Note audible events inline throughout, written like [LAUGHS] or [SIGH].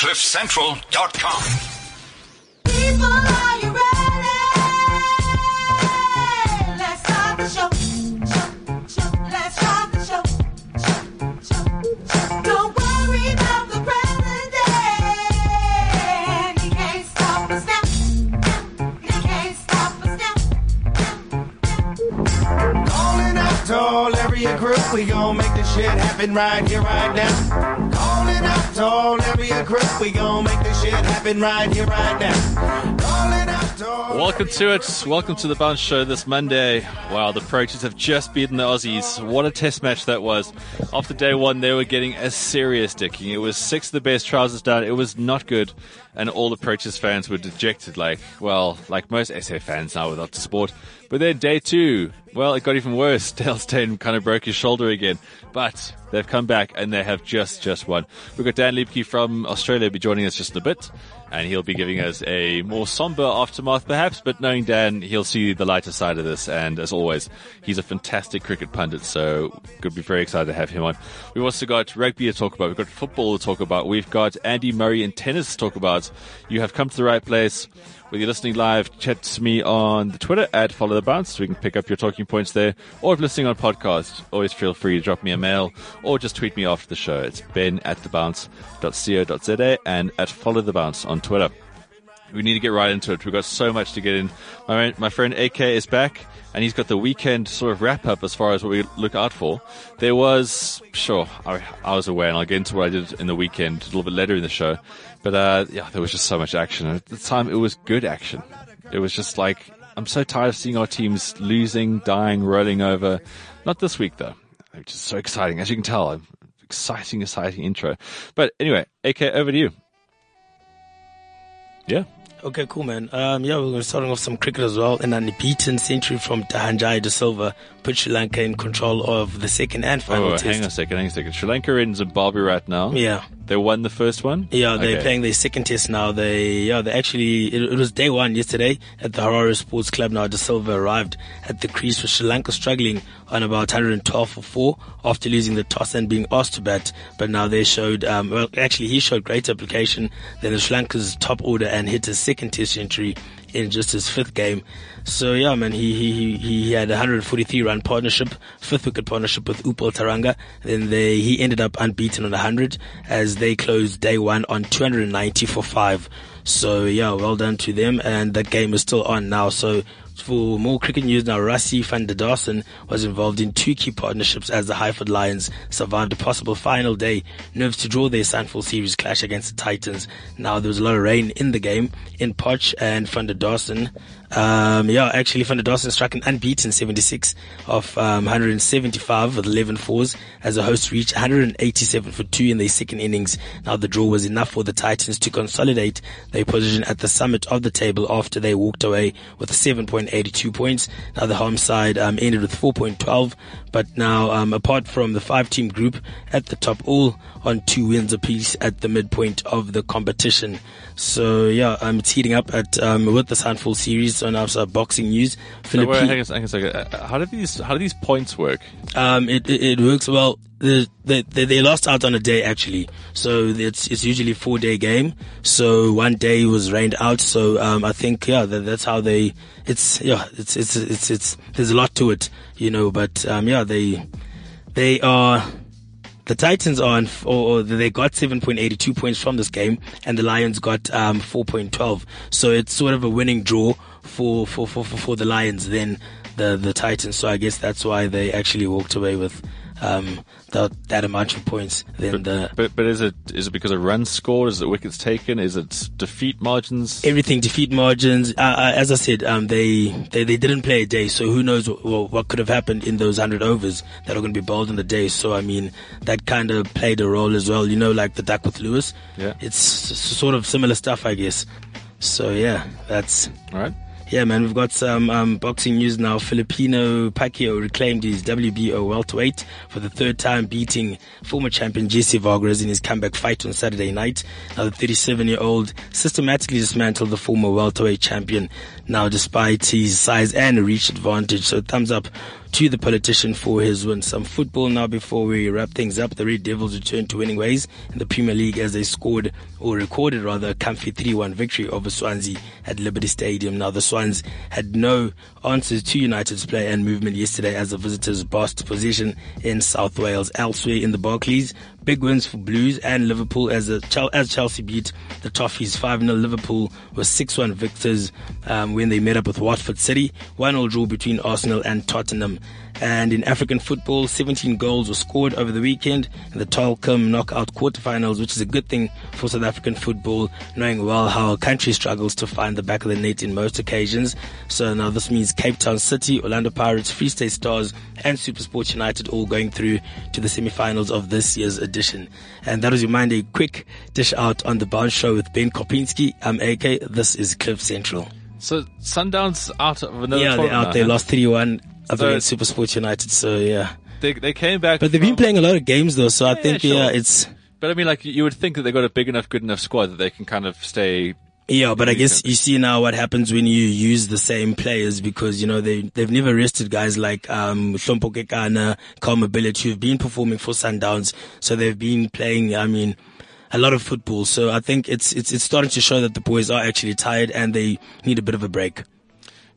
CliffCentral.com. People, are you ready? Let's start the show. Show, show. Let's start the show. Show, show. Don't worry about the president. He can't stop us now. He can't stop us now. Calling out to all area group, we gon' make this shit happen right here, right now. Calling out to all we gon' make this shit happen right here, right now. Welcome to it. Welcome to the Bounce Show this Monday. Wow, the Proteas have just beaten the Aussies. What a test match that was. After day one, they were getting a serious dicking. It was six of the best trousers down. It was not good. And all the Proteas fans were dejected, like, well, like most SA fans now without the sport. But then day two, well, it got even worse. [LAUGHS] Dale Steyn kind of broke his shoulder again. But they've come back and they have just, just won. We've got Dan Liebke from Australia be joining us just in a bit. And he'll be giving us a more somber aftermath perhaps, but knowing Dan, he'll see the lighter side of this. And as always, he's a fantastic cricket pundit. So could be very excited to have him on. We've also got rugby to talk about. We've got football to talk about. We've got Andy Murray and tennis to talk about. You have come to the right place. Whether you're listening live, chat to me on the Twitter at Follow the Bounce. So we can pick up your talking points there. Or if listening on podcast, always feel free to drop me a mail or just tweet me after the show. It's ben at thebounce.co.za and at Follow the Bounce on Twitter. We need to get right into it. We've got so much to get in. My, my friend AK is back and he's got the weekend sort of wrap up as far as what we look out for. There was, sure, I, I was away and I'll get into what I did in the weekend a little bit later in the show. But, uh, yeah, there was just so much action. And at the time, it was good action. It was just like, I'm so tired of seeing our teams losing, dying, rolling over. Not this week though. Which is so exciting. As you can tell, exciting, exciting intro. But anyway, AK, over to you. Yeah. Okay, cool, man. Um, yeah, we're starting off some cricket as well. An unbeaten century from Dhananjaya de Silva put Sri Lanka in control of the second and final Oh, test. hang on a second, hang on a second. Sri Lanka in Zimbabwe right now. Yeah. They won the first one? Yeah, they're Okay. playing their second test now. They, yeah, they actually, it, it was day one yesterday at the Harare Sports Club. Now, De Silva arrived at the crease with Sri Lanka struggling on about 112 for four after losing the toss and being asked to bat. But now they showed, um, well, actually he showed great application than the Sri Lanka's top order and hit his second test century in just his fifth game. So yeah, man, he, he, he, had a 143 run partnership, fifth wicket partnership with Upul Tharanga. Then they, he ended up unbeaten on 100 as they closed day one on 290 for five. So yeah, well done to them. And that game is still on now. So for more cricket news now, Rassie van der was involved in two key partnerships as the Highveld Lions survived a possible final day, nerves to draw their Sunfoil series clash against the Titans. Now there was a lot of rain in the game in Poch and van der. Um, yeah, actually van der Dussen struck an unbeaten 76 of um, 175 with 11 fours as the hosts reached 187 for two in their second innings. Now the draw was enough for the Titans to consolidate their position at the summit of the table after they walked away with 7.82 points. Now the home side um, ended with 4.12, but now um, apart from the five-team group at the top, all on two wins apiece at the midpoint of the competition. So yeah, um, it's heating up at um, with the Sunfoil series on our uh, boxing news. So wait, hang on, hang on a second. Uh, How do these how do these points work? um, it, it, it works well. The, they, they, they lost out on a day actually. So it's, it's usually a four day game. So one day was rained out. So, um, I think, yeah, that, that's how they, it's, yeah, it's, it's, it's, it's, there's a lot to it, you know, but, um, yeah, they, they are, the Titans are on, or, or they got 7.82 points from this game and the Lions got, um, 4.12. So it's sort of a winning draw for, for, for, for, for the Lions Then the, the Titans. So I guess that's why they actually walked away with, um, that, that amount of points than the, But but is it is it because of runs scored? Is it wickets taken? Is it defeat margins? everything defeat margins. Uh, uh, as I said, um, they, they they didn't play a day, so who knows what, what could have happened in those hundred overs that are going to be bowled in the day. So I mean, that kind of played a role as well. You know, like the duck with Lewis. Yeah. it's sort of similar stuff, I guess. So yeah, that's All right. Yeah, man. We've got some um, boxing news now. Filipino Pacquiao reclaimed his WBO welterweight for the third time, beating former champion Jesse Vargas in his comeback fight on Saturday night. Now, the 37-year-old systematically dismantled the former welterweight champion. Now, despite his size and reach advantage, so thumbs up to the politician for his win. Some football now before we wrap things up. The Red Devils returned to winning ways in the Premier League as they scored or recorded rather a comfy 3-1 victory over Swansea at Liberty Stadium. Now the Swans had no answers to United's play and movement yesterday as the visitors bossed possession in South Wales. Elsewhere in the Barclays, big wins for Blues and Liverpool as the, as Chelsea beat the Toffees 5-0. Liverpool were 6-1 victors um, when they met up with Watford City. 1-0 draw between Arsenal and Tottenham. And in African football, 17 goals were scored over the weekend in the Telkom knockout quarterfinals, which is a good thing for South African football, knowing well how our country struggles to find the back of the net in most occasions. So now this means Cape Town City, Orlando Pirates, Free State Stars, and SuperSport United all going through to the semi-finals of this year's edition. And that was your mind a quick dish out on the Bounce Show with Ben Kopinski. I'm AK. This is Cliff Central. So Sundowns out of another Yeah, they're out. They now, lost 3-1 up So- against SuperSport United. So yeah. They, they came back, But they've been playing a lot of games though, so I think sure. yeah, it's But I mean, like you would think that they got a big enough, good enough squad that they can kind of stay. yeah. But I guess you see now what happens when you use the same players because you know they they've never rested guys like um Hlompo Kekana, Khama Billiat who've been performing for Sundowns, so they've been playing. I mean. A lot of football, so I think it's it's it's starting to show that the boys are actually tired and they need a bit of a break.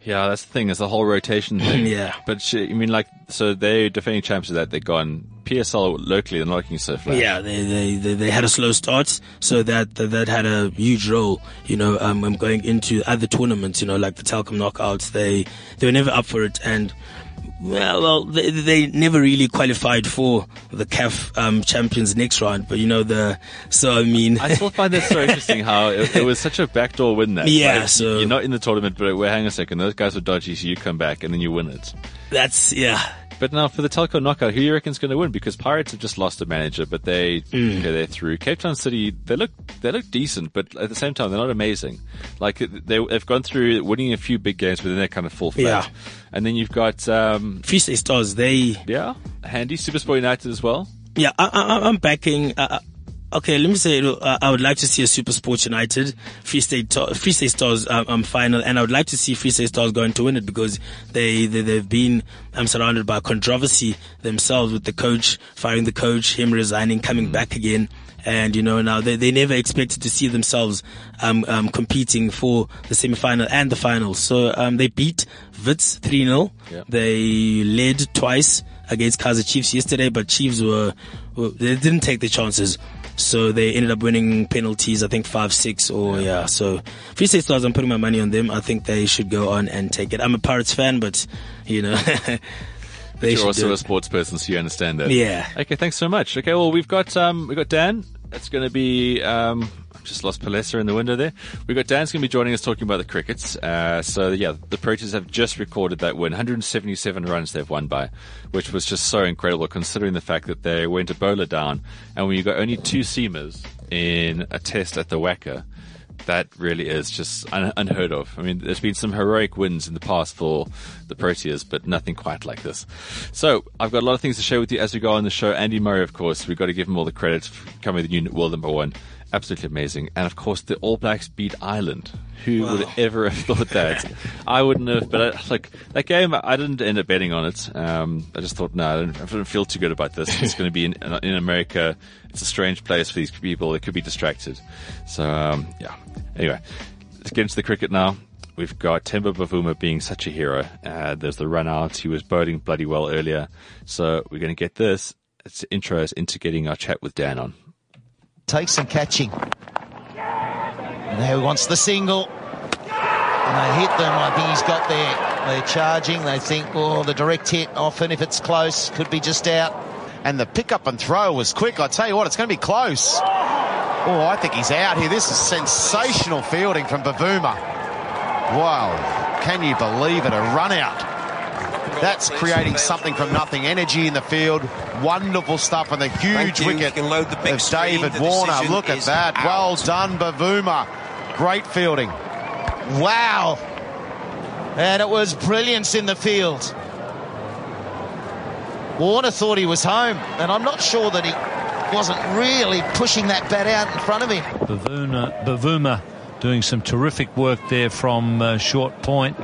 Yeah, that's the thing. It's the whole rotation thing. [LAUGHS] Yeah. But sh- I mean, like, so they're defending champions of that. They're gone PSL locally. They're not looking so flat. Yeah, they, they, they, they had a slow start, so that, that, that had a huge role, you know, um, um, going into other tournaments, you know, like the Telkom knockouts. They, they were never up for it and, well, well, they, they never really qualified for the CAF, um, champions next round, but you know, the, so I mean, I still find that so [LAUGHS] interesting how it, it was such a backdoor win that. Yeah, Like, so- you're not in the tournament, but wait, hang a second. Those guys were dodgy, so you come back and then you win it. that's, yeah. But now for the Telkom knockout, who do you reckon's going to win? Because Pirates have just lost a manager, but they Mm. okay, they're through. Cape Town City, they look they look decent, but at the same time they're not amazing. Like they they've gone through winning a few big games, but then they kind of fall flat. Yeah. And then you've got um, State Stars, they, yeah, handy Supersport United as well. Yeah, I, I, I'm backing. Uh, okay, let me say uh, I would like to see a Super Sports United Free State To- Free State Stars um, um, final, and I would like to see Free State Stars going to win it because they, they they've been um, surrounded by controversy themselves with the coach firing the coach, him resigning, coming back again. And you know now they, they never expected to see themselves um, um, competing for the semi final and the final So um, they beat Wits three 0 Yeah. They led twice against Kaizer Chiefs yesterday, but Chiefs were, were they didn't take the chances. So they ended up winning penalties, I think five, six, or yeah. So Free State Stars, I'm putting my money on them. I think they should go on and take it. I'm a Pirates fan, but you know, [LAUGHS] You're also a sports person, so you understand that. Yeah. Okay, thanks so much. Okay, well we've got um we've got Dan. That's going to be um. Just lost Palesa in the window there. We've got Dan's going to be joining us talking about the crickets. Uh, so yeah, the Proteas have just recorded that win, 177 runs they've won by, which was just so incredible considering the fact that they went a bowler down, and when you got only two seamers in a test at the WACA, that really is just un- unheard of. I mean, there's been some heroic wins in the past for the Proteas, but nothing quite like this. So I've got a lot of things to share with you as we go on the show. Andy Murray, of course, we've got to give him all the credit for coming with the unit world number one. Absolutely amazing. And of course, the All Blacks beat Ireland. Who would ever have thought that? [LAUGHS] I wouldn't have, but I, like that game, I didn't end up betting on it. Um, I just thought, no, I didn't, I didn't feel too good about this. It's going to be in, in America. It's a strange place for these people. They could be distracted. So, um, yeah. Anyway, let's get into the cricket now. We've got Temba Bavuma being such a hero. Uh, there's the run out. He was bowling bloody well earlier. So we're going to get this. Let's intro into getting our chat with Dan on. Takes some catching. Now he wants the single. And they hit them. I think he's got their, they're charging. They think, oh, the direct hit often, if it's close, could be just out. and the pick up and throw was quick. I tell you what, it's going to be close. Oh, I think he's out here. This is sensational fielding from Bavuma. Wow, can you believe it? A run out. That's creating something from nothing. Energy in the field. Wonderful stuff on the huge wicket You can load the big of screen. David The Warner. Look at that. out. Well done, Bavuma. Great fielding. Wow. And it was brilliance in the field. Warner thought he was home, and I'm not sure that he wasn't really pushing that bat out in front of him. Bavuna, Bavuma doing some terrific work there from uh, short point.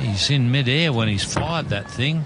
He's in midair when he's fired that thing.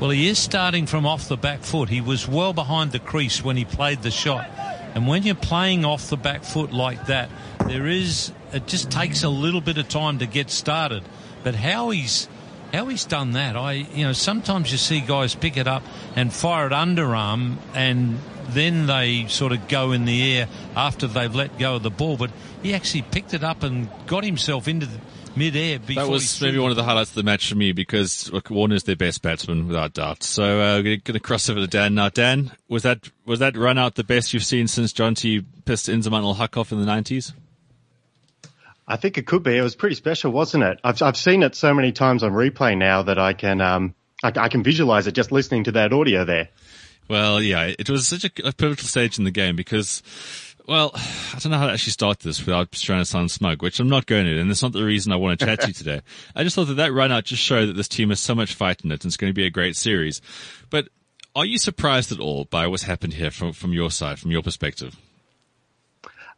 Well, he is starting from off the back foot. He was well behind the crease when he played the shot. And when you're playing off the back foot like that, there is, it just takes a little bit of time to get started. But how he's, how he's done that, I, you know, sometimes you see guys pick it up and fire it underarm and then they sort of go in the air after they've let go of the ball. But he actually picked it up and got himself into the mid-air before That was he maybe one of the highlights of the match for me because look, Warner's their best batsman without doubt. So uh, we're going to cross over to Dan now. Dan, was that was that run out the best you've seen since Jonty pissed Inzamam-ul-Haq off in the nineties? I think it could be. It was pretty special, wasn't it? I've I've seen it so many times on replay now that I can um I, I can visualize it just listening to that audio there. Well, yeah, it was such a, a pivotal stage in the game because, well, [SIGHS] I don't know how to actually start this without trying to sound smug, which I'm not going to, and it's not the reason I want to chat to you [LAUGHS] today. I just thought that that run out just showed that this team has so much fight in it, and it's going to be a great series. But are you surprised at all by what's happened here from from your side, from your perspective?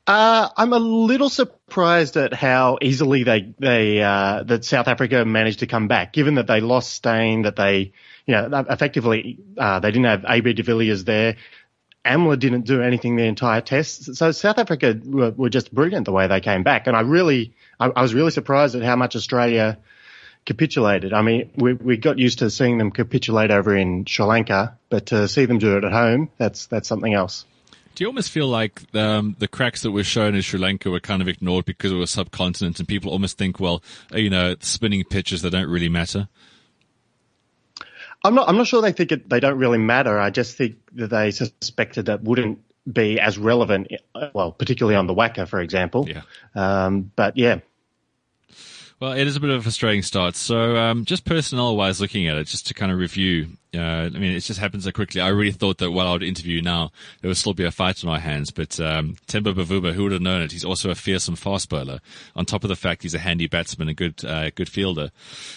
Uh, I'm a little surprised at how easily they they uh, that South Africa managed to come back, given that they lost Steyn, that they you know effectively uh, they didn't have AB de Villiers there. Amla didn't do anything the entire test, so South Africa were, were just brilliant the way they came back, and I really I, I was really surprised at how much Australia capitulated. I mean, we we got used to seeing them capitulate over in Sri Lanka, but to see them do it at home, that's that's something else. Do you almost feel like um, the cracks that were shown in Sri Lanka were kind of ignored because it was subcontinent, and people almost think, well, uh, you know, spinning pitches they don't really matter? I'm not. I'm not sure they think it, they don't really matter. I just think that they suspected that wouldn't be as relevant. Well, particularly on the WACA, for example. Yeah. Um, but yeah, Well, it is a bit of a frustrating start. So, um, just personnel wise, looking at it, just to kind of review, uh, I mean, it just happens so quickly. I really thought that while I would interview now, there would still be a fight on our hands. But, um, Temba Bavuma, who would have known it? He's also a fearsome fast bowler. On top of the fact he's a handy batsman, a good, uh, good fielder.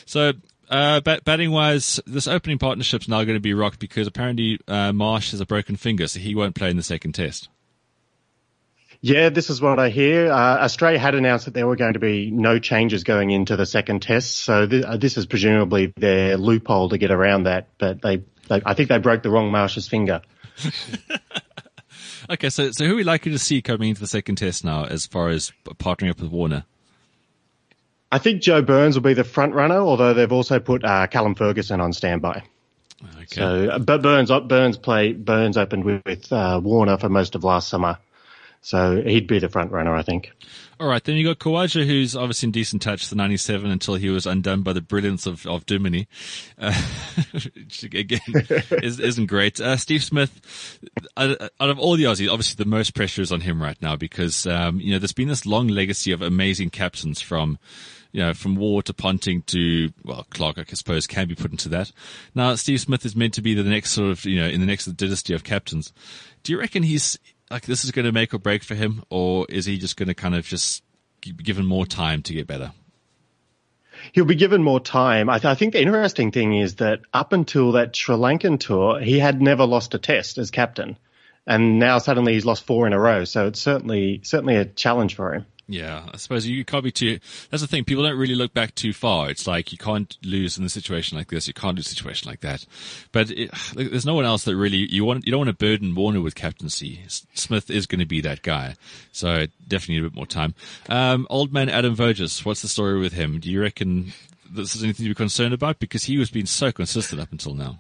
So, uh, bat- batting wise, this opening partnership's now going to be rocked because apparently, uh, Marsh has a broken finger, so he won't play in the second test. yeah. This is what I hear. Uh, Australia had announced that there were going to be no changes going into the second test, so th- uh, this is presumably their loophole to get around that. But they, they I think they broke the wrong Marsh's finger. [LAUGHS] [LAUGHS] Okay, so, so who are we likely to see coming into the second test now as far as partnering up with Warner? I think Joe Burns will be the front runner, although they've also put uh, Callum Ferguson on standby. Okay. So, uh, but Burns Burns play Burns opened with, with uh, Warner for most of last summer, so he'd be the front runner, I think. All right, then you got Khawaja, who's obviously in decent touch for 97 until he was undone by the brilliance of, of Duminy, uh, [LAUGHS] which again [LAUGHS] is, isn't great. Uh, Steve Smith, out out of all the Aussies, obviously the most pressure is on him right now because, um, you know, there's been this long legacy of amazing captains from, you know, from Waugh to Ponting to, well, Clarke, I suppose, can be put into that. Now, Steve Smith is meant to be the next sort of, you know, in the next dynasty of captains. Do you reckon he's, like, this is going to make or break for him, or is he just going to kind of just be given more time to get better? He'll be given more time. I, th- I think the interesting thing is that up until that Sri Lankan tour, he had never lost a test as captain, and now suddenly he's lost four in a row. So it's certainly certainly a challenge for him. Yeah, I suppose you can't be too. That's the thing. People don't really look back too far. It's like you can't lose in a situation like this. You can't lose a situation like that. But it, there's no one else that really you want. You don't want to burden Warner with captaincy. Smith is going to be that guy. So definitely need a bit more time. Um, old man Adam Voges. What's the story with him? Do you reckon this is anything to be concerned about? Because he was being so consistent up until now.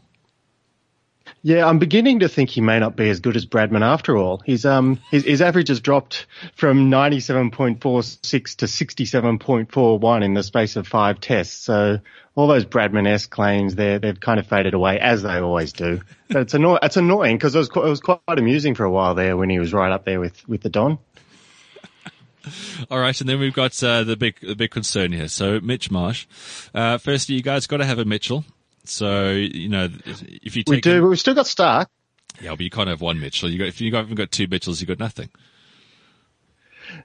Yeah, I'm beginning to think he may not be as good as Bradman after all. His um his, his average has dropped from 97.46 to 67.41 in the space of five tests. So all those Bradman-esque claims, they they've kind of faded away as they always do. But it's anno- it's annoying because it was quite, it was quite amusing for a while there when he was right up there with with the Don. [LAUGHS] All right, and then we've got uh, the big the big concern here. So Mitch Marsh. Uh, firstly, you guys got to have a Mitchell. So you know if you take We do, but we've still got Starc. yeah, but you can't have one Mitchell. You got if you haven't got two Mitchells, you got nothing.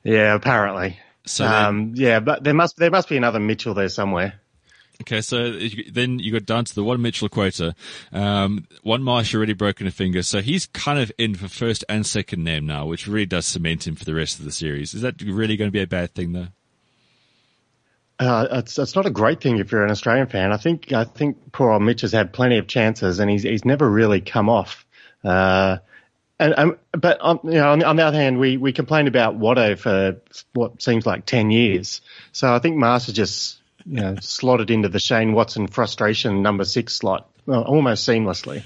Yeah, apparently. So then- um, yeah, but there must there must be another Mitchell there somewhere. Okay, so then you got down to the one Mitchell quota. Um, one Marsh already broken a finger, so he's kind of in for first and second name now, which really does cement him for the rest of the series. Is that really going to be a bad thing, though? Uh, it's it's not a great thing if you're an Australian fan. I think I think poor old Mitch has had plenty of chances and he's he's never really come off. Uh, and, um, but on, you know, on, on the other hand, we, we complained about Watto for what seems like 10 years. So I think Marsh just, you know, slotted into the Shane Watson frustration number six slot almost seamlessly.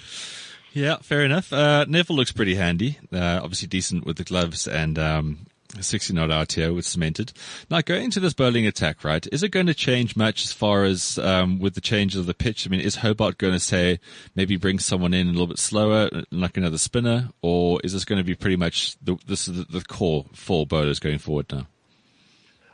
Yeah, fair enough. Uh, Nevill looks pretty handy. Uh, obviously decent with the gloves and um, 60 knot RTO with cemented. Now, going into this bowling attack, right, is it going to change much as far as um, with the changes of the pitch? I mean, is Hobart going to say maybe bring someone in a little bit slower, like another spinner, or is this going to be pretty much the, this is the, core four bowlers going forward now?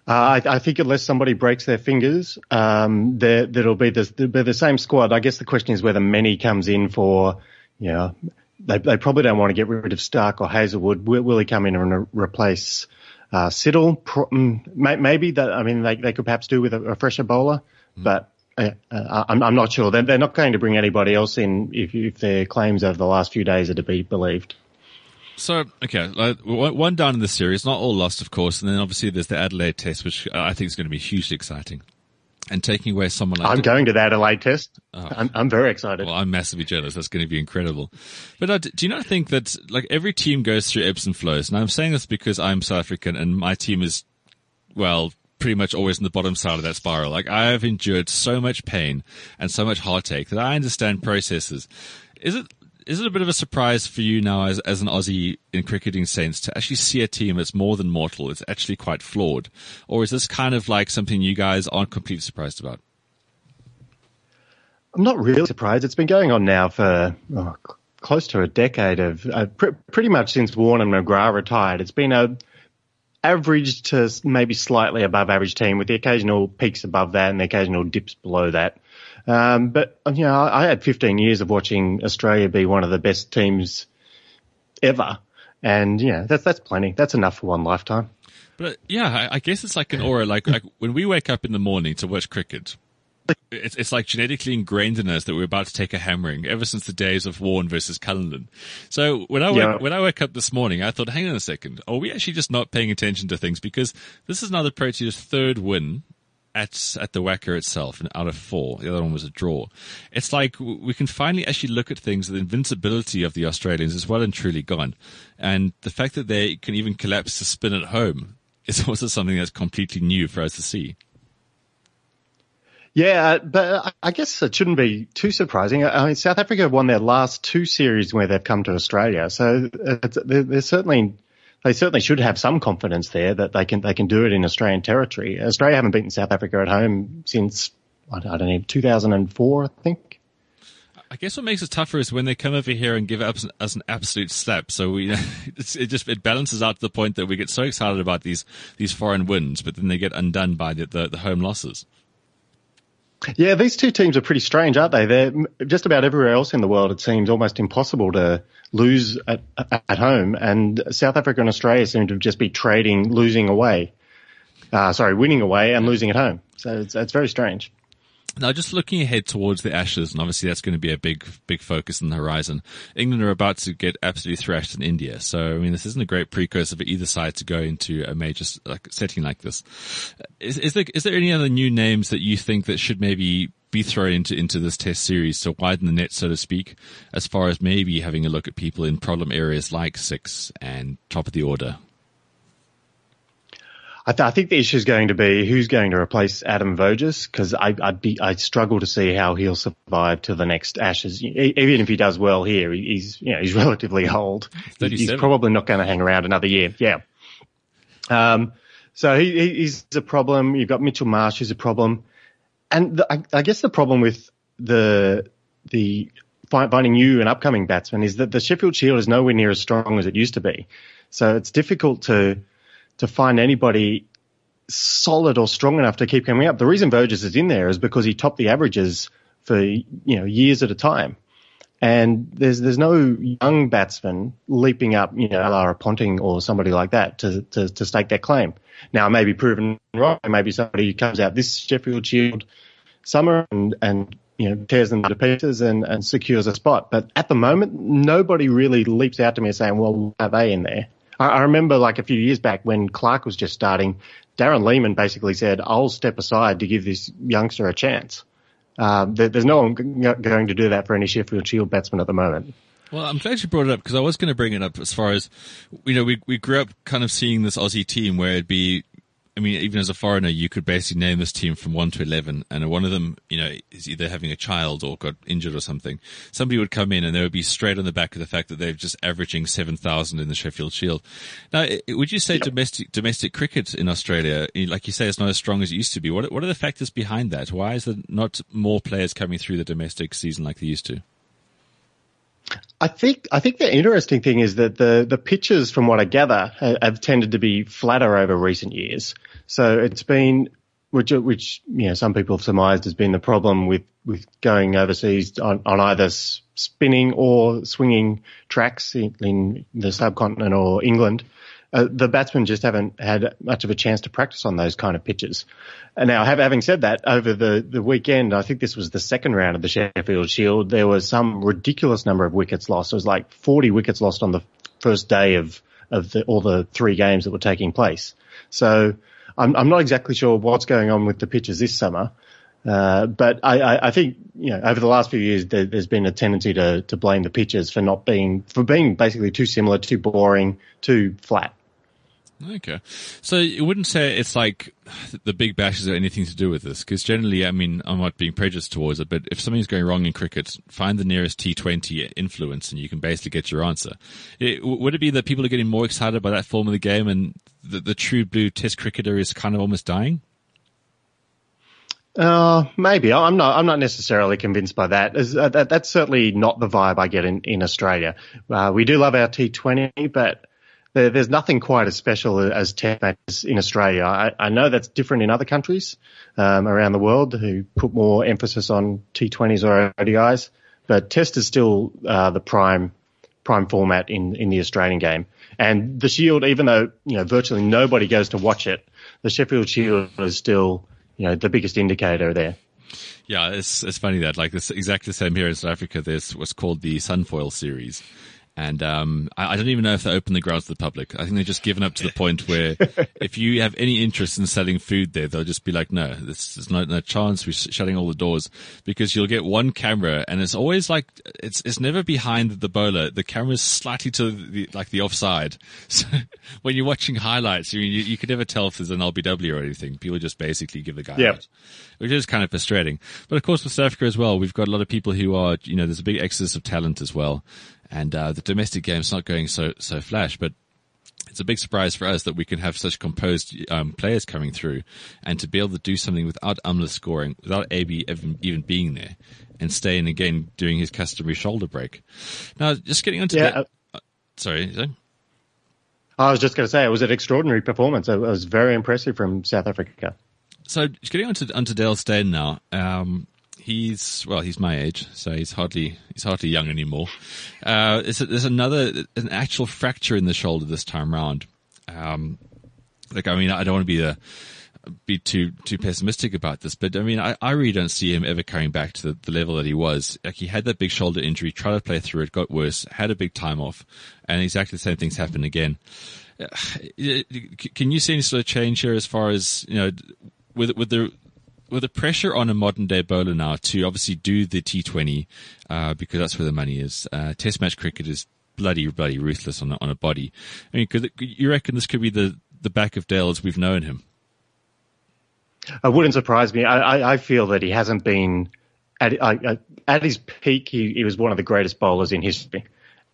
Uh, I, I, think unless somebody breaks their fingers, um, there, that'll be be the same squad. I guess the question is whether Many comes in for, you know, they, they probably don't want to get rid of Starc or Hazlewood. Will, will he come in and re- replace uh, Siddle? Pro, mm, maybe that. I mean, they, they could perhaps do with a, a fresher bowler, mm. but uh, uh, I'm, I'm, not sure. They're, they're, not going to bring anybody else in if, if their claims over the last few days are to be believed. So, okay, one down in the series, not all lost, of course, and then obviously there's the Adelaide test, which I think is going to be hugely exciting. And taking away someone like I'm going to the Adelaide test. Oh. I'm, I'm, very excited. Well, I'm massively jealous. That's going to be incredible. But uh, do you not think that like every team goes through ebbs and flows? And I'm saying this because I'm South African and my team is, well, pretty much always in the bottom side of that spiral. Like I have endured so much pain and so much heartache that I understand processes. Is it is it a bit of a surprise for you now as, as an Aussie in cricketing sense to actually see a team that's more than mortal? It's actually quite flawed. Or is this kind of like something you guys aren't completely surprised about? I'm not really surprised. It's been going on now for oh, close to a decade of uh, pr- pretty much since Warne and McGrath retired. It's been a average to maybe slightly above average team with the occasional peaks above that and the occasional dips below that. Um, but you know, I had 15 years of watching Australia be one of the best teams ever, and yeah, that's that's plenty. That's enough for one lifetime. But yeah, I, guess it's like an aura. Like like when we wake up in the morning to watch cricket, it's, it's like genetically ingrained in us that we're about to take a hammering ever since the days of Warne versus Cullinan. So when I, yeah. when I woke up this morning, I thought, hang on a second. Are we actually just not paying attention to things? Because this is now the Proteas third win at at the WACA itself, and out of four, the other one was a draw. It's like we can finally actually look at things. The invincibility of the Australians is well and truly gone, and the fact that they can even collapse to spin at home is [LAUGHS] also something that's completely new for us to see. Yeah, uh, but uh, I guess it shouldn't be too surprising. I mean, South Africa won their last two series where they've come to Australia, so uh, there's certainly they certainly should have some confidence there that they can they can do it in Australian territory. Australia haven't beaten South Africa at home since I don't know 2004, I think. I guess what makes it tougher is when they come over here and give us an, us an absolute slap. So we, [LAUGHS] it just it balances out to the point that we get so excited about these these foreign wins, but then they get undone by the, the, the home losses. Yeah, these two teams are pretty strange, aren't they? They're just about everywhere else in the world. It seems almost impossible to lose at, at home, and South Africa and Australia seem to just be trading, losing away. Uh, sorry, winning away and losing at home. So it's, it's very strange. Now, just looking ahead towards the Ashes, and obviously that's going to be a big, big focus in the horizon. England are about to get absolutely thrashed in India, so I mean, this isn't a great precursor for either side to go into a major like, setting like this. Is, is there is there any other new names that you think that should maybe be thrown into into this Test series to widen the net, so to speak, as far as maybe having a look at people in problem areas like six and top of the order? I, th- I, think the issue is going to be who's going to replace Adam Voges because I I'd be I struggle to see how he'll survive to the next Ashes. Even if he does well here, he's you know he's [LAUGHS] relatively old. He's probably not going to hang around another year. Yeah. Um. So he, he's a problem. You've got Mitchell Marsh who's a problem, and the, I, I guess the problem with the the finding new and upcoming batsmen is that the Sheffield Shield is nowhere near as strong as it used to be. So it's difficult to to find anybody solid or strong enough to keep coming up. The reason Voges is in there is because he topped the averages for you know years at a time. And there's there's no young batsman leaping up, you know, Lara Ponting or somebody like that to, to, to stake that claim. Now, it may be proven wrong. Maybe somebody comes out this Sheffield Shield summer and, and you know, tears them to pieces and, and secures a spot. But at the moment, nobody really leaps out to me saying, well, are they in there? I, I remember like a few years back when Clarke was just starting, Darren Lehmann basically said, "I'll step aside to give this youngster a chance." Um, there, there's no one g- going to do that for any Sheffield Shield batsman at the moment. Well, I'm glad you brought it up because I was going to bring it up as far as, you know, we, we grew up kind of seeing this Aussie team where it'd be, I mean, even as a foreigner, you could basically name this team from 1 to 11 and one of them, you know, is either having a child or got injured or something. Somebody would come in and they would be straight on the back of the fact that they're just averaging 7,000 in the Sheffield Shield. Now, would you say domestic, domestic cricket in Australia, like you say, it's not as strong as it used to be? What, what are the factors behind that? Why is there not more players coming through the domestic season like they used to? I think I think the interesting thing is that the the pitches, from what I gather, ha- have tended to be flatter over recent years. So it's been which which you know some people have surmised has been the problem with with going overseas on, on either spinning or swinging tracks in, in the subcontinent or England. Uh, the batsmen just haven't had much of a chance to practice on those kind of pitches. And now, have, having said that, over the, the weekend, I think this was the second round of the Sheffield Shield, there was some ridiculous number of wickets lost. It was like 40 wickets lost on the first day of, of the, all the three games that were taking place. So I'm, I'm not exactly sure what's going on with the pitches this summer. Uh, but I, I, I think, you know, over the last few years, there, there's been a tendency to, to blame the pitches for not being, for being basically too similar, too boring, too flat. Okay. So you wouldn't say it's like the big bashes have anything to do with this? Because generally, I mean, I'm not being prejudiced towards it, but if something's going wrong in cricket, find the nearest T20 influence and you can basically get your answer. It, would it be that people are getting more excited by that form of the game and the, the true blue test cricketer is kind of almost dying? Uh, maybe I'm not. I'm not necessarily convinced by that. Uh, that that's certainly not the vibe I get in in Australia. Uh, we do love our T20, but there's nothing quite as special as Test matches in Australia. I, I know that's different in other countries um, around the world who put more emphasis on T20s or ODIs, but Test is still uh, the prime prime format in in the Australian game. And the Shield, even though you know virtually nobody goes to watch it, the Sheffield Shield is still you know the biggest indicator there. Yeah, it's it's funny that like this exactly the same here in South Africa. There's what's called the Sunfoil series, and um, I, I don't even know if they open the grounds to the public. I think they've just given up to the point where [LAUGHS] if you have any interest in selling food there, they'll just be like, no, this, there's no, no chance. We're shutting all the doors because you'll get one camera, and it's always like it's it's never behind the bowler. The camera's slightly to the like the offside. [LAUGHS] So when you're watching highlights, you you, you could never tell if there's an LBW or anything. People just basically give the guy Yep. out which is kind of frustrating. But of course, with South Africa as well, we've got a lot of people who are, you know, there's a big exodus of talent as well, and uh, the domestic game's not going so so flash, but. It's a big surprise for us that we can have such composed um, players coming through, and to be able to do something without Amla scoring, without AB even, even being there, and Steyn again doing his customary shoulder break. Now, just getting onto Yeah, that. uh, sorry, I was just going to say it was an extraordinary performance. It was very impressive from South Africa. So just getting onto onto Dale Steyn now. Um, he's well, he's my age, so he's hardly he's hardly young anymore. Uh, there's, another an actual fracture in the shoulder this time round. Um, like I mean, I don't want to be a be too too pessimistic about this, but I mean, I, I really don't see him ever coming back to the, the level that he was. Like he had that big shoulder injury, tried to play through it, got worse, had a big time off, and exactly the same things happened again. Uh, Can you see any sort of change here as far as you know with with the with the pressure on a modern day bowler now to obviously do the T20 uh, because that's where the money is. Uh, test match cricket is bloody bloody ruthless on a, on a body. I mean, could you reckon this could be the the back of Dale as we've known him? It wouldn't surprise me. I, I, I feel that he hasn't been at, I, at his peak. He, he was one of the greatest bowlers in history,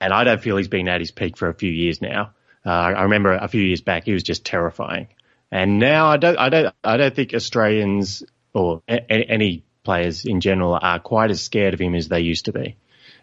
and I don't feel he's been at his peak for a few years now. Uh, I remember a few years back he was just terrifying, and now I don't I don't I don't think Australians or a, any players in general are quite as scared of him as they used to be.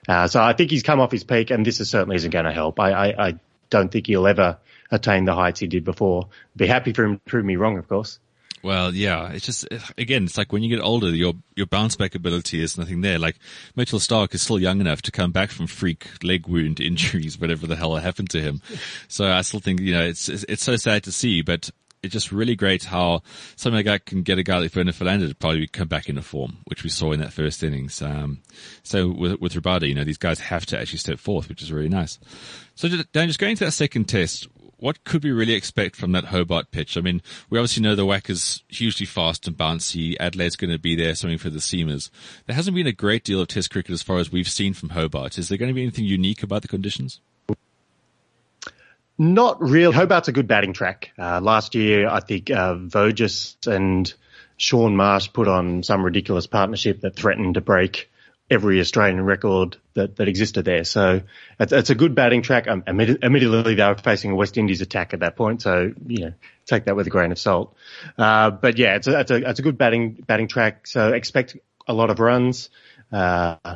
Uh, so I think he's come off his peak, and this is certainly isn't going to help. I, I, I don't think he'll ever attain the heights he did before. Be happy for him to prove me wrong, of course. Well, yeah, it's just again, it's like when you get older, your your bounce back ability is nothing there. Like Mitchell Starc is still young enough to come back from freak leg wound [LAUGHS] injuries, whatever the hell happened to him. So I still think you know it's it's, it's so sad to see, but it's just really great how something like that can get a guy like Vernon Philander to probably come back into form, which we saw in that first innings. Um, so with with Rabada, you know, these guys have to actually step forth, which is really nice. So just- Dan, just going to that second test, what could we really expect from that Hobart pitch? I mean, we obviously know the whack is hugely fast and bouncy. Adelaide's going to be there, something for the seamers. There hasn't been a great deal of Test cricket as far as we've seen from Hobart. Is there going to be anything unique about the conditions? Not real. Hobart's a good batting track. Uh, last year, I think uh, Voges and Shaun Marsh put on some ridiculous partnership that threatened to break every Australian record that, that existed there. So it's, it's a good batting track. Um, admittedly, they were facing a West Indies attack at that point, so you know take that with a grain of salt. Uh, but yeah, it's a, it's a it's a good batting batting track. So expect a lot of runs. Uh,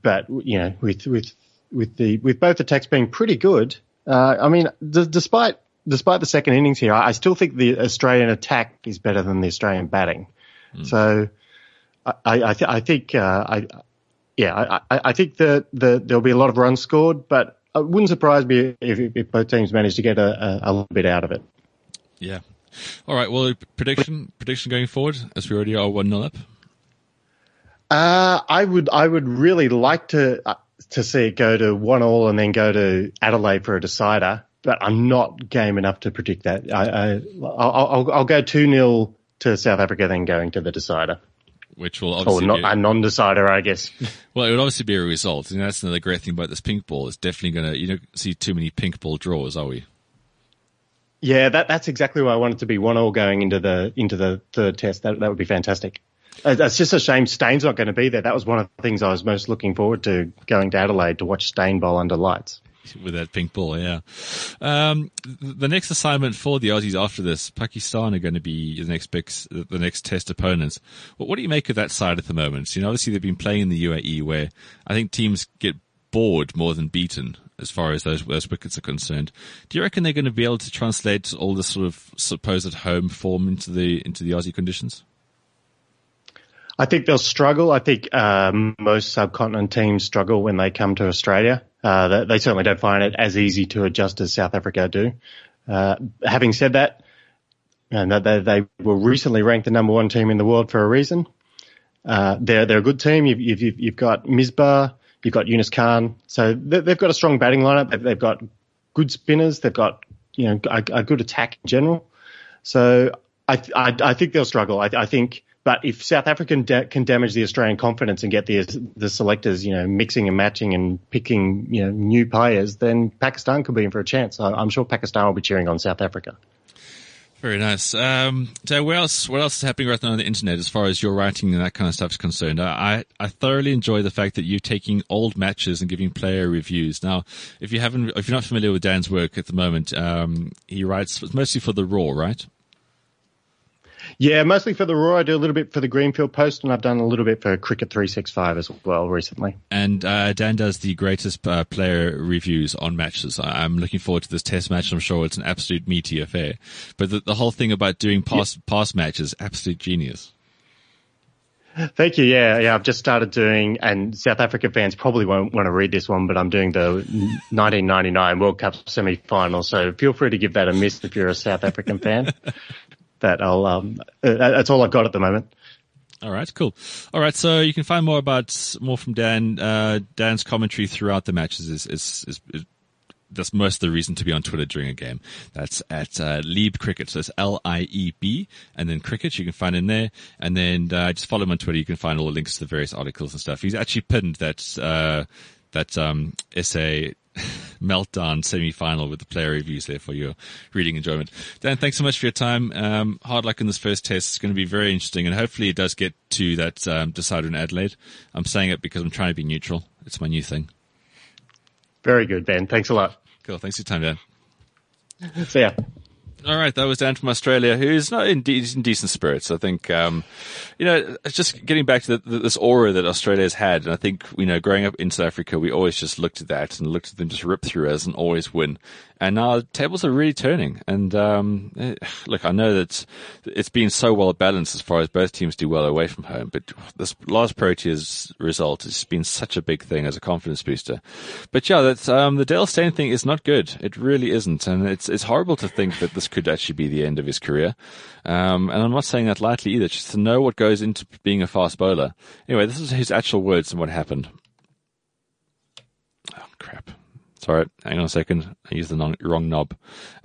but you know, with with with the with both attacks being pretty good, uh, I mean, d- despite despite the second innings here, I, I still think the Australian attack is better than the Australian batting. So I I, th- I think uh, I yeah I, I I think that the, there'll be a lot of runs scored, but it wouldn't surprise me if, if both teams manage to get a, a, a little bit out of it. Yeah. All right. Well, prediction prediction going forward, as we already are one 0 up. Uh, I would I would really like to uh, to see it go to one all and then go to Adelaide for a decider, but I'm not game enough to predict that. I, I I'll, I'll, I'll go two 0 to South Africa, then going to the decider, Which will or obviously not be, a non-decider, I guess. [LAUGHS] well, it would obviously be a result, and that's another great thing about this pink ball. It's definitely going to you don't see too many pink ball draws, are we? Yeah, that that's exactly why I wanted to be one all going into the into the third test. That that would be fantastic. Uh, It's just a shame Steyn's not going to be there. That was one of the things I was most looking forward to going to Adelaide to watch Steyn bowl under lights. with that pink ball, yeah. Um, the next assignment for the Aussies after this, Pakistan are going to be the next big, the next test opponents. What, what do you make of that side at the moment? You know, obviously they've been playing in the UAE where I think teams get bored more than beaten as far as those, those wickets are concerned. Do you reckon they're going to be able to translate all this sort of supposed home form into the, into the Aussie conditions? I think they'll struggle. I think um, most subcontinent teams struggle when they come to Australia. Uh, they, they certainly don't find it as easy to adjust as South Africa do. Uh, having said that, and that they, they were recently ranked the number one team in the world for a reason. Uh, they're they're a good team. You've you've, you've got Misbah, you've got Yunus Khan, so they, they've got a strong batting lineup. They've, they've got good spinners. They've got you know a, a good attack in general. So I I, I think they'll struggle. I, I think, but if South Africa can, da- can damage the Australian confidence and get the the selectors you know mixing and matching and picking you know new players, then Pakistan could be in for a chance. I, I'm sure Pakistan will be cheering on South Africa. Very nice. Um, so what else, what else is happening right now on the internet as far as your writing and that kind of stuff is concerned? I, I thoroughly enjoy the fact that you're taking old matches and giving player reviews. Now, if you haven't, if you're not familiar with Dan's work at the moment, um, he writes mostly for the Roar, right? Yeah, mostly for the Roar. I do a little bit for the Greenfield Post, and I've done a little bit for Cricket 365 as well recently. And uh, Dan does the greatest uh, player reviews on matches. I- I'm looking forward to this test match. I'm sure it's an absolute meaty affair. But the, the whole thing about doing past past matches, absolute genius. Thank you. Yeah, yeah. I've just started doing, and South African fans probably won't want to read this one, but I'm doing the 1999 World Cup semi-final. So feel free to give that a miss if you're a South African fan. [LAUGHS] That I'll. Um, uh, that's all I've got at the moment. All right, cool. All right, so you can find more about more from Dan. Uh, Dan's commentary throughout the matches is is, is, is that's most of the reason to be on Twitter during a game. That's at uh, Lieb Cricket. So it's L I E B and then cricket. You can find in there, and then uh, just follow him on Twitter. You can find all the links to the various articles and stuff. He's actually pinned that uh, that um, essay. [LAUGHS] meltdown semi-final with the player reviews there for your reading enjoyment. Dan, thanks so much for your time. Um, hard luck in this first test. It's going to be very interesting, and hopefully it does get to that um, decider in Adelaide. I'm saying it because I'm trying to be neutral. It's my new thing. Very good, Ben. Thanks a lot. Cool. Thanks for your time, Dan. See ya. All right, that was Dan from Australia, who's not in, de- in decent spirits. I think, um, you know, just getting back to the, this aura that Australia has had. And I think, you know, growing up in South Africa, we always just looked at that and looked at them just rip through us and always win. And now tables are really turning. And, um, eh, look, I know that it's been so well balanced as far as both teams do well away from home, but this last Proteas result has been such a big thing as a confidence booster. But yeah, that's, um, the Dale Steyn thing is not good. It really isn't. And it's, it's horrible to think that this could actually be the end of his career. Um, and I'm not saying that lightly either, just to know what goes into being a fast bowler. Anyway, this is his actual words and what happened. Oh, crap. Sorry, hang on a second. I used the non- wrong knob.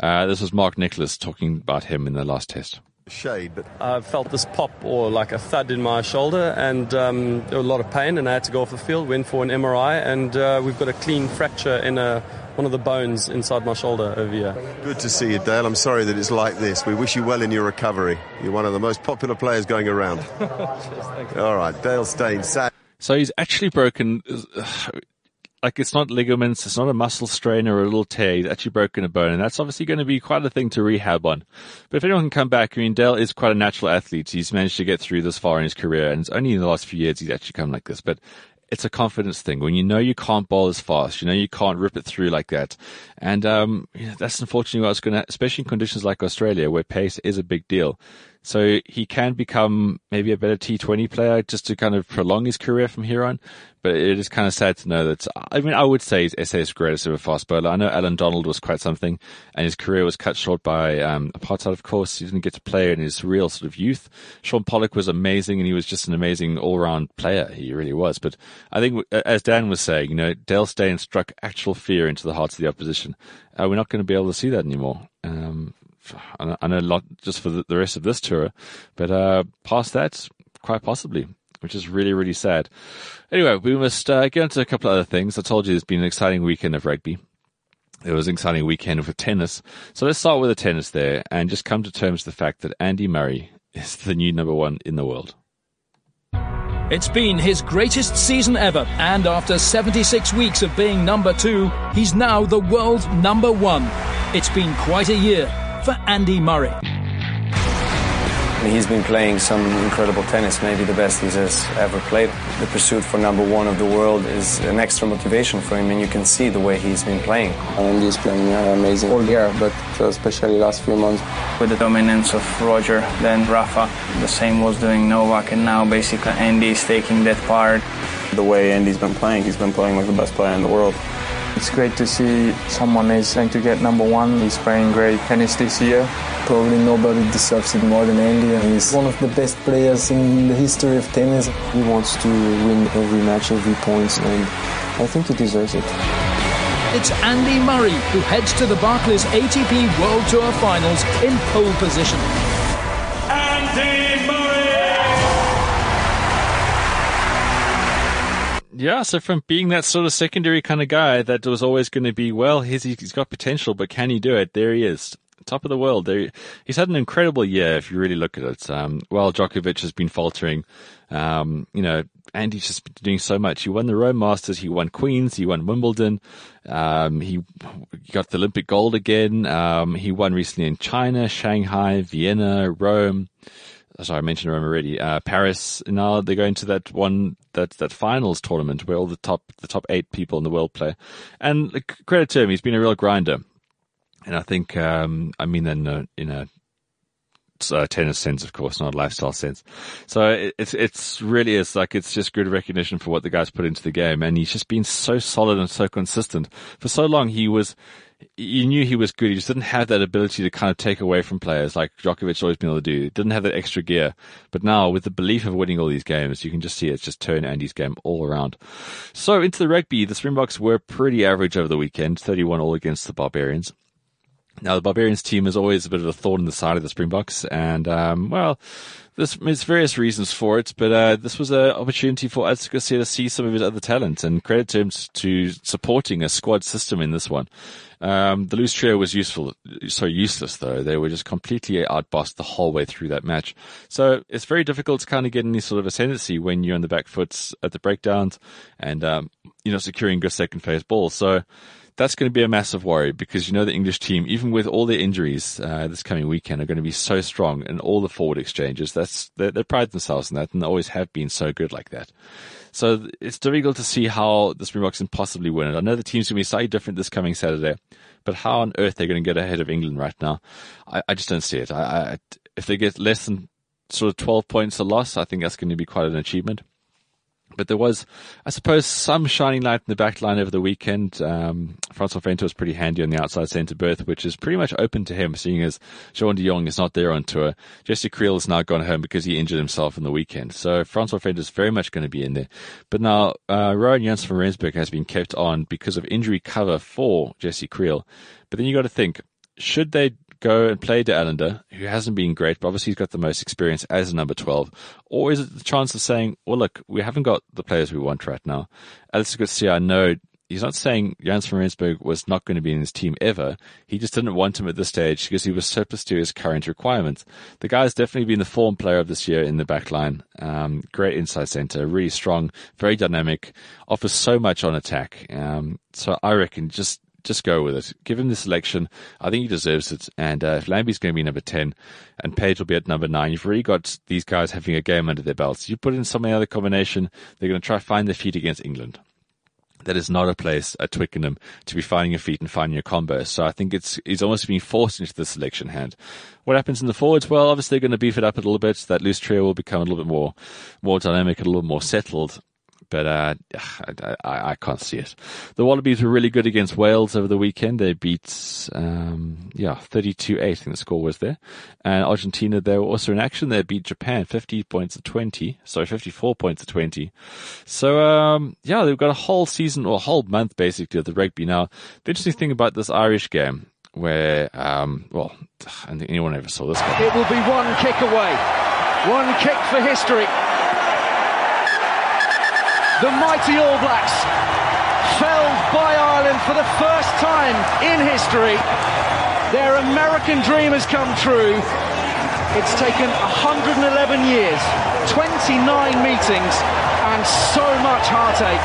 Uh, this was Mark Nicholas talking about him in the last test. shade, but I felt this pop or like a thud in my shoulder, and um, there was a lot of pain, and I had to go off the field. Went for an MRI, and uh, we've got a clean fracture in a, one of the bones inside my shoulder over here. good to see you, Dale. I'm sorry that it's like this. We wish you well in your recovery. You're one of the most popular players going around. [LAUGHS] All right, Dale Steyn, sad. So he's actually broken, like it's not ligaments, it's not a muscle strain or a little tear. He's actually broken a bone, and that's obviously going to be quite a thing to rehab on. But if anyone can come back, I mean, Dale is quite a natural athlete. He's managed to get through this far in his career, and it's only in the last few years he's actually come like this. But it's a confidence thing. When you know you can't bowl as fast, you know you can't rip it through like that, and um, you know, that's unfortunately what's going to, especially in conditions like Australia, where pace is a big deal. So he can become maybe a better T20 player just to kind of prolong his career from here on. But it is kind of sad to know that, I mean, I would say he's SA's greatest ever fast bowler. I know Allan Donald was quite something and his career was cut short by, um, apartheid, of course. He didn't get to play in his real sort of youth. Shaun Pollock was amazing and he was just an amazing all round player. He really was. But I think, as Dan was saying, you know, Dale Steyn struck actual fear into the hearts of the opposition. Uh, we're not going to be able to see that anymore. Um, I know- a lot just for the rest of this tour, but uh, past that, quite possibly, which is really, really sad. Anyway, we must uh, get into a couple of other things. I told you it's been an exciting weekend of rugby. It was an exciting weekend for tennis. So let's start with the tennis there and just come to terms with the fact that Andy Murray [LAUGHS] is the new number one in the world. It's been his greatest season ever, and after 76 weeks of being number two, he's now the world number one. It's been quite a year for Andy Murray. He's been playing some incredible tennis, maybe the best he's has ever played. The pursuit for number one of the world is an extra motivation for him, and you can see the way he's been playing. And he's playing amazing all year, but uh, especially last few months. With the dominance of Roger, then Rafa, the same was doing Novak, and now basically Andy is taking that part. The way Andy's been playing, he's been playing like the best player in the world. It's great to see someone is trying to get number one. He's playing great tennis this year. Probably nobody deserves it more than Andy. He's one of the best players in the history of tennis. He wants to win every match, every point, and I think he deserves it. It's Andy Murray who heads to the Barclays ATP World Tour Finals in pole position. Andy Yeah, so from being that sort of secondary kind of guy that was always going to be, well, he's, he's got potential, but can he do it? There he is. Top of the world. There, he's had an incredible year if you really look at it. Um, while Djokovic has been faltering, um, you know, Andy's just been doing so much. He won the Rome Masters, he won Queens, he won Wimbledon, um, he got the Olympic gold again. Um, he won recently in China, Shanghai, Vienna, Rome sorry, I mentioned Rome already. Uh, Paris. Now they're going to that one that that finals tournament where all the top the top eight people in the world play. And like, credit to him, he's been a real grinder. And I think um, I mean in a, in a uh, tennis sense, of course, not a lifestyle sense. So it, it's it's really is like it's just good recognition for what the guys put into the game, and he's just been so solid and so consistent for so long. He was you knew he was good. He just didn't have that ability to kind of take away from players like Djokovic always been able to do. Didn't have that extra gear. But now with the belief of winning all these games, you can just see it's just turned Andy's game all around. So into the rugby, the Springboks were pretty average over the weekend, 31 all against the Barbarians. Now the Barbarians team is always a bit of a thorn in the side of the Springboks and, um, well, there's, there's various reasons for it, but uh, this was an opportunity for us to see some of his other talent, and credit to him to supporting a squad system in this one. Um, the loose trio was useful, so useless though. They were just completely outbossed the whole way through that match. So it's very difficult to kind of get any sort of ascendancy when you're on the back foot at the breakdowns and, um, you know, securing good second phase balls. So that's going to be a massive worry because you know the English team, even with all their injuries uh, this coming weekend, are going to be so strong in all the forward exchanges. That's they, they pride themselves in that, and they always have been so good like that. So it's difficult to see how the Springboks can possibly win it. I know the team's going to be slightly different this coming Saturday, but how on earth they're going to get ahead of England right now, I, I just don't see it. I, I, if they get less than sort of 12 points a loss, I think that's going to be quite an achievement. But there was, I suppose, some shining light in the back line over the weekend. Um, Francois Venter was pretty handy on the outside centre berth, which is pretty much open to him, seeing as Jean de Jong is not there on tour. Jesse Kriel has now gone home because he injured himself in the weekend. So Francois Venter is very much going to be in there. But now, uh, Rohan Janse van Rensburg has been kept on because of injury cover for Jesse Kriel. But then you got to think, should they go and play De Allende, who hasn't been great, but obviously he's got the most experience as a number 12? Or is it the chance of saying, well, look, we haven't got the players we want right now. Allister Coetzee, I know he's not saying Janse van Rensburg was not going to be in his team ever. He just didn't want him at this stage because he was surplus to his current requirements. The guy's definitely been the form player of this year in the back line. Um, great inside center, really strong, very dynamic, offers so much on attack. Um, so I reckon just just go with it. Give him the selection. I think he deserves it. And uh, Lambie's going to be number 10 and Paige will be at number 9, you've already got these guys having a game under their belts. You put in some other combination, they're going to try find their feet against England. That is not a place at Twickenham to be finding your feet and finding your combo. So I think it's he's almost being forced into the selection hand. What happens in the forwards? Well, obviously they're going to beef it up a little bit. That loose trio will become a little bit more, more dynamic, and a little more settled but uh, [SIGHS] I, I, can't see it. The Wallabies were really good against Wales over the weekend. They beat, um, yeah, 32-8, I think the score was there. And Argentina, they were also in action. They beat Japan 50 points to 20. Sorry, 54 points to 20. So, um, yeah, they've got a whole season or a whole month basically of the rugby. Now, the interesting thing about this Irish game where, um, well, [SIGHS] I don't think anyone ever saw this one. It will be one kick away. One kick for history. The mighty All Blacks felled by Ireland for the first time in history. Their American dream has come true. It's taken 111 years, 29 meetings, and so much heartache.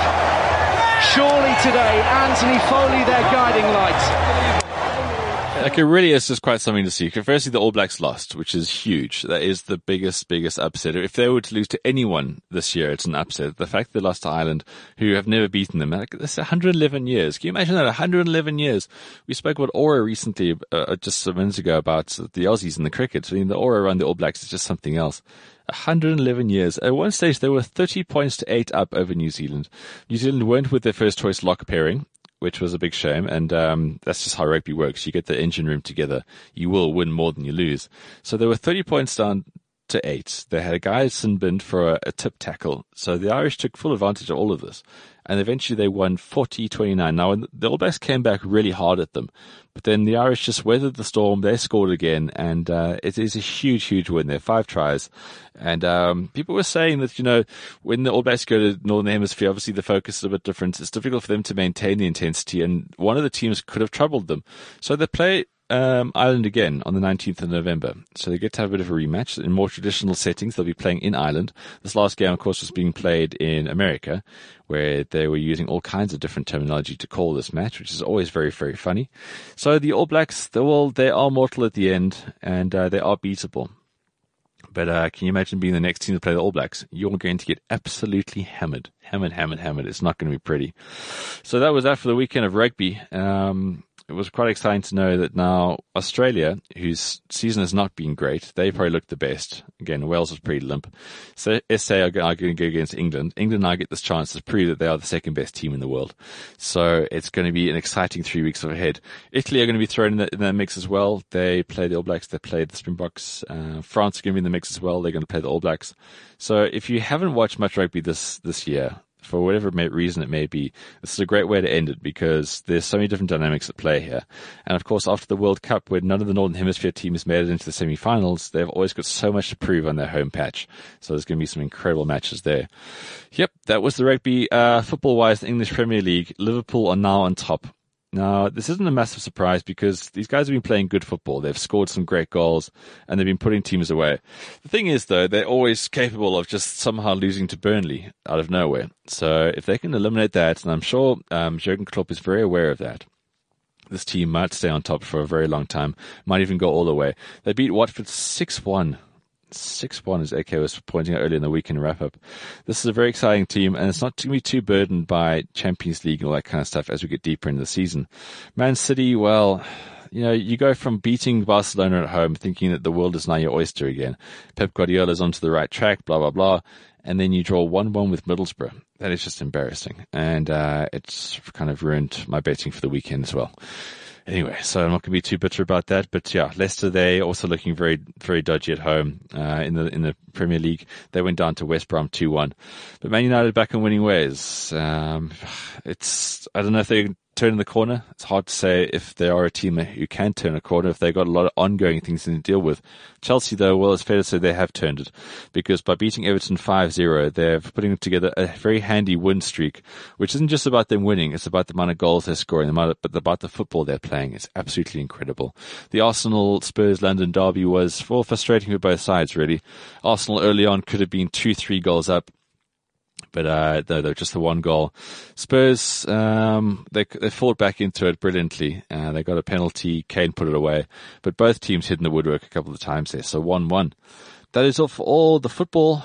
Surely today, Anthony Foley, their guiding light. Like it really is just quite something to see. Firstly, the All Blacks lost, which is huge. That is the biggest, biggest upset. If they were to lose to anyone this year, it's an upset. The fact they lost to Ireland, who have never beaten them, like, that's 111 years. Can you imagine that? 111 years. We spoke about Aura recently, uh, just some minutes ago, about the Aussies and the cricket. I mean, the Aura around the All Blacks is just something else. 111 years. At one stage, they were 30 points to 8 up over New Zealand. New Zealand weren't with their first choice lock pairing which was a big shame. And um, that's just how rugby works. You get the engine room together, you will win more than you lose. So there were 30 points down to eight. They had a guy sin binned for a, a, tip tackle. So the Irish took full advantage of all of this. And eventually they won 40-29. Now the All Blacks came back really hard at them, but then the Irish just weathered the storm. They scored again, and uh, it is a huge, huge win. They're five tries, and um, people were saying that you know when the All Blacks go to Northern Hemisphere, obviously the focus is a bit different. It's difficult for them to maintain the intensity, and one of the teams could have troubled them. So they play um, Ireland again on the 19th of November. So they get to have a bit of a rematch in more traditional settings. They'll be playing in Ireland. This last game, of course, was being played in America, where they were using all kinds of different terminology to call this match, which is always very, very funny. So the All Blacks, they, will, they are mortal at the end, and uh, they are beatable. But uh, can you imagine being the next team to play the All Blacks? You're going to get absolutely hammered, hammered, hammered, hammered. It's not going to be pretty. So that was that for the weekend of rugby. Um, it was quite exciting to know that now Australia, whose season has not been great, they probably looked the best. Again, Wales was pretty limp. So SA are, going to go against England. England now get this chance to prove that they are the second best team in the world. So it's going to be an exciting three weeks ahead. Italy are going to be thrown in that, in that mix as well. They play the All Blacks. They play the Springboks. Uh, France are going to be in the mix as well. They're going to play the All Blacks. So if you haven't watched much rugby this, this year, for whatever reason it may be, this is a great way to end it because there's so many different dynamics at play here. And of course, after the World Cup, where none of the Northern Hemisphere teams made it into the semi-finals, they've always got so much to prove on their home patch. So there's going to be some incredible matches there. Yep, that was the rugby. Uh, football-wise, the English Premier League, Liverpool are now on top. Now, this isn't a massive surprise because these guys have been playing good football. They've scored some great goals and they've been putting teams away. The thing is, though, they're always capable of just somehow losing to Burnley out of nowhere. So if they can eliminate that, and I'm sure um, Jurgen Klopp is very aware of that, this team might stay on top for a very long time, might even go all the way. They beat Watford 6 1 six one, as AK was pointing out earlier in the weekend wrap up. This is a very exciting team, and it's not going to be too burdened by Champions League and all that kind of stuff as we get deeper into the season. Man City, well, you know, you go from beating Barcelona at home, thinking that the world is now your oyster again. Pep Guardiola's onto the right track, blah blah blah, and then you draw 1 1 with Middlesbrough. That is just embarrassing. And uh, it's kind of ruined my betting for the weekend as well. Anyway, so I'm not going to be too bitter about that, but yeah, Leicester they also looking very very dodgy at home uh, in the in the Premier League. They went down to West Brom two one, but Man United back in winning ways. Um, it's I don't know if they turn the corner. It's hard to say if they are a team who can turn a corner if they've got a lot of ongoing things to deal with. Chelsea, though, well, it's fair to say they have turned it because by beating Everton 5-0, they're putting together a very handy win streak, which isn't just about them winning. It's about the amount of goals they're scoring, the amount, but about the football they're playing. It's absolutely incredible. The Arsenal Spurs London derby was well frustrating for both sides, really. Arsenal early on could have been two, three goals up but uh, they're, just the one goal. Spurs, um, they they fought back into it brilliantly. Uh, they got a penalty. Kane put it away, but both teams hit in the woodwork a couple of times there. So one one. That is all for all the football.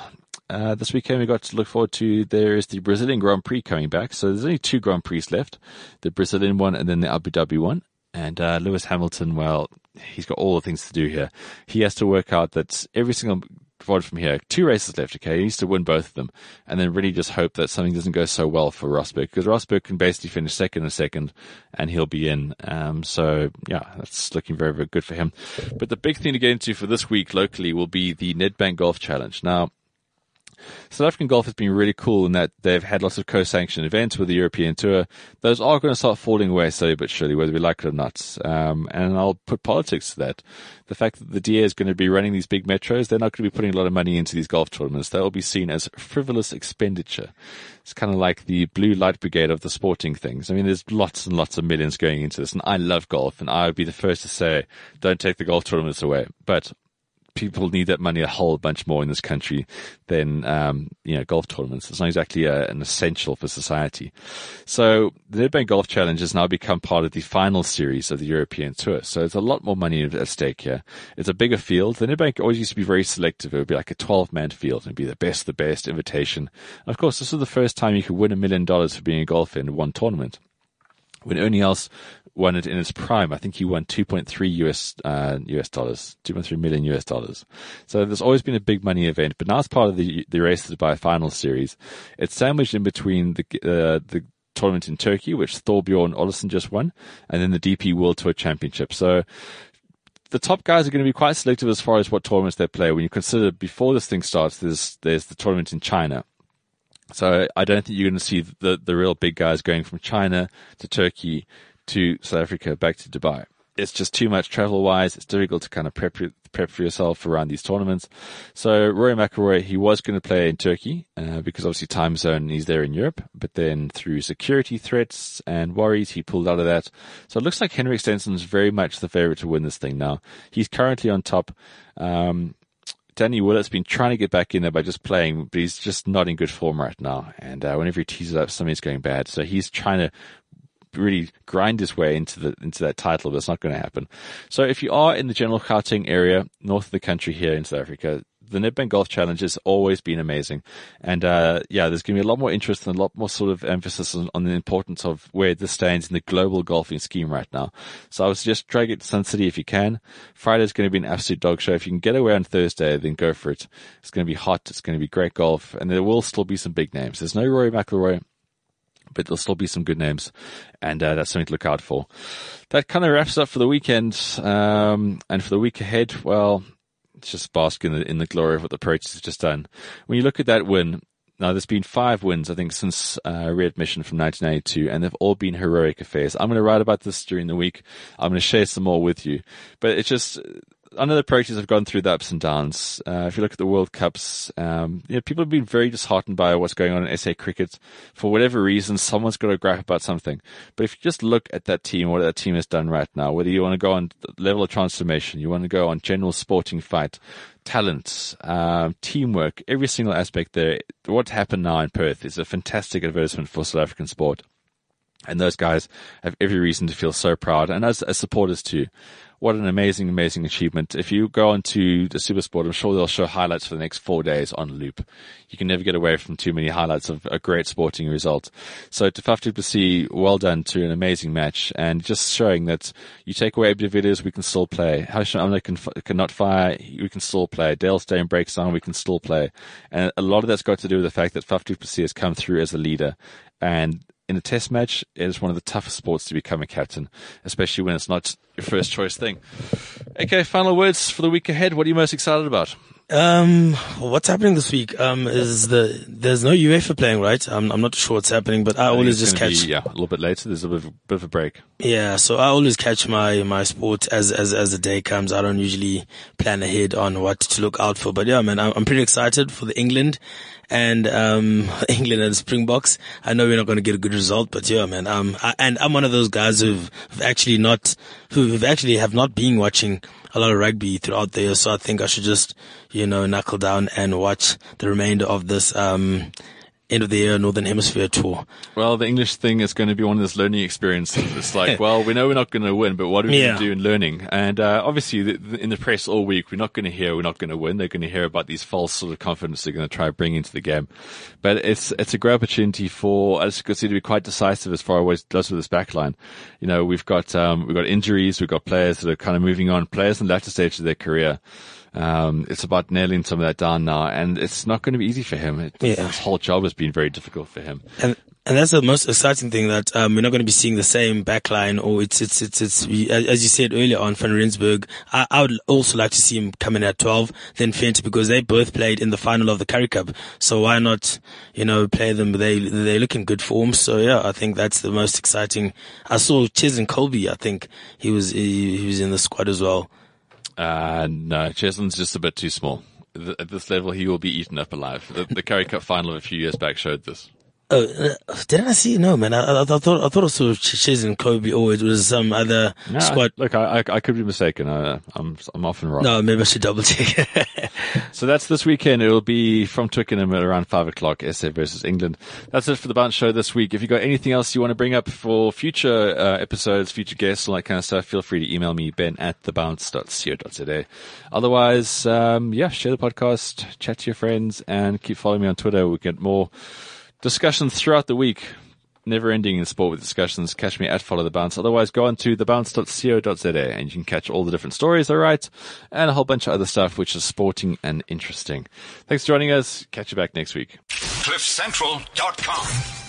Uh, this weekend we got to look forward to. There is the Brazilian Grand Prix coming back. So there's only two Grand Prix left: the Brazilian one and then the Abu Dhabi one. And uh, Lewis Hamilton, well, he's got all the things to do here. He has to work out that every single forward from here. Two races left, okay? He needs to win both of them. And then really just hope that something doesn't go so well for Rosberg, because Rosberg can basically finish second and second, and he'll be in. Um, so, yeah, that's looking very, very good for him. But the big thing to get into for this week locally will be the Nedbank Golf Challenge. Now, South African golf has been really cool in that they've had lots of co-sanctioned events with the European Tour. Those are going to start falling away slowly but surely, whether we like it or not. Um, and I'll put politics to that. The fact that the DA is going to be running these big metros, they're not going to be putting a lot of money into these golf tournaments. That will be seen as frivolous expenditure. It's kind of like the blue light brigade of the sporting things. I mean, there's lots and lots of millions going into this, and I love golf, and I would be the first to say, don't take the golf tournaments away. But people need that money a whole bunch more in this country than um, you know golf tournaments. It's not exactly a, an essential for society. So the Nedbank Golf Challenge has now become part of the final series of the European Tour. So it's a lot more money at stake here. It's a bigger field. The Nedbank always used to be very selective. It would be like a 12 man field. It'd be the best, the best invitation. And of course, this is the first time you could win a million dollars for being a golfer in one tournament when Ernie Els won it in its prime. I think he won 2.3 US, uh, US dollars, 2.3 million US dollars. So there's always been a big money event, but now it's part of the, the race to Dubai final series. It's sandwiched in between the, uh, the tournament in Turkey, which Thorbjorn Olesen just won, and then the DP World Tour Championship. So the top guys are going to be quite selective as far as what tournaments they play. When you consider before this thing starts, there's, there's the tournament in China. So I don't think you're going to see the, the real big guys going from China to Turkey to South Africa back to Dubai. It's just too much travel wise. It's difficult to kind of prep, prep for yourself around these tournaments. So Rory McIlroy, he was going to play in Turkey, uh, because obviously time zone, he's there in Europe, but then through security threats and worries, he pulled out of that. So it looks like Henrik Stenson is very much the favorite to win this thing now. He's currently on top. Um, Danny Willett's been trying to get back in there by just playing, but he's just not in good form right now. And uh, whenever he teases up, something's going bad. So he's trying to really grind his way into the into that title, but it's not going to happen. So if you are in the general Gauteng area, north of the country here in South Africa, the Nedbank Golf Challenge has always been amazing. And, uh, yeah, there's going to be a lot more interest and a lot more sort of emphasis on, on, the importance of where this stands in the global golfing scheme right now. So I would suggest drag it to Sun City if you can. Friday's going to be an absolute dog show. If you can get away on Thursday, then go for it. It's going to be hot. It's going to be great golf and there will still be some big names. There's no Rory McIlroy but there'll still be some good names, and uh, that's something to look out for. That kind of wraps up for the weekend, um, and for the week ahead, well, just basking in the, in the glory of what the Proteas has just done. When you look at that win, now there's been five wins, I think, since uh, readmission from 1992, and they've all been heroic affairs. I'm going to write about this during the week. I'm going to share some more with you, but it's just I know the Proteas have gone through the ups and downs. Uh, if you look at the World Cups, um, you know, people have been very disheartened by what's going on in SA cricket. For whatever reason, someone's got to grab about something. But if you just look at that team, what that team has done right now, whether you want to go on level of transformation, you want to go on general sporting fight, talent, um, teamwork, every single aspect there, what's happened now in Perth is a fantastic advertisement for South African sport. And those guys have every reason to feel so proud, and as, as supporters too. what an amazing, amazing achievement. If you go onto the Supersport, I'm sure they'll show highlights for the next four days on loop. You can never get away from too many highlights of a great sporting result. So to Faf well done to an amazing match and just showing that you take away videos, we can still play. Hashim Amla can, cannot fire, we can still play. Dale Steyn breaks down, we can still play. And a lot of that's got to do with the fact that Faf has come through as a leader and in a test match, it is one of the toughest sports to become a captain, especially when it's not your first choice thing. Okay, final words for the week ahead. What are you most excited about? Um, what's happening this week? Um, is the there's no UEFA playing, right? I'm I'm not sure what's happening, but I, I always just catch. Be, yeah, a little bit later. There's a bit of, bit of a break. Yeah, so I always catch my my sport as as as the day comes. I don't usually plan ahead on what to look out for, but yeah, man, I'm, I'm pretty excited for the England and um [LAUGHS] England and Springboks. I know we're not going to get a good result, but yeah, man, um, I, and I'm one of those guys who've, who've actually not who've actually have not been watching a lot of rugby throughout the year, so I think I should just you know knuckle down and watch the remainder of this um end of the year Northern Hemisphere tour. Well, the English thing is going to be one of those learning experiences. It's like, [LAUGHS] well, we know we're not going to win, but what are we Yeah. going to do in learning? And uh, obviously, the, the, in the press all week, we're not going to hear we're not going to win. They're going to hear about these false sort of confidence they're going to try to bring into the game. But it's it's a great opportunity for us to see to be quite decisive as far as it does with this backline. You know, we've got um, we've got injuries, we've got players that are kind of moving on, players in the latter stage of their career. Um, it's about nailing some of that down now, and it's not going to be easy for him. It, Yeah. This whole job has been very difficult for him. And and that's the most exciting thing that um, we're not going to be seeing the same backline, or it's it's it's it's we- as you said earlier on Van Rensburg. I, I would also like to see him come in at twelve, then Fent because they both played in the final of the Currie Cup. So why not, you know, play them? They they look in good form. So yeah, I think that's the most exciting. I saw Cheslin Kolbe. I think he was he, he was in the squad as well. Uh, no, Cheslin's just a bit too small. At this level, he will be eaten up alive. The, the Currie Cup final of a few years back showed this. Oh, uh, did I see? No, man. I, I, I thought I thought I saw Cheslin Kolbe, or it was some other No, squad. I, look, I, I, could be mistaken. I, I'm, I'm often wrong. No, maybe I should double check. [LAUGHS] So that's this weekend. It will be from Twickenham at around five o'clock. SA versus England. That's it for the Bounce Show this week. If you got anything else you want to bring up for future uh, episodes, future guests, all that kind of stuff, feel free to email me ben at thebounce.co.za. Otherwise, um, yeah, share the podcast, chat to your friends, and keep following me on Twitter. We get more discussions throughout the week. Never ending in sport with discussions. Catch me at Follow the Bounce. Otherwise, go on to thebounce.co.za and you can catch all the different stories I write and a whole bunch of other stuff which is sporting and interesting. Thanks for joining us. Catch you back next week. CliffCentral.com.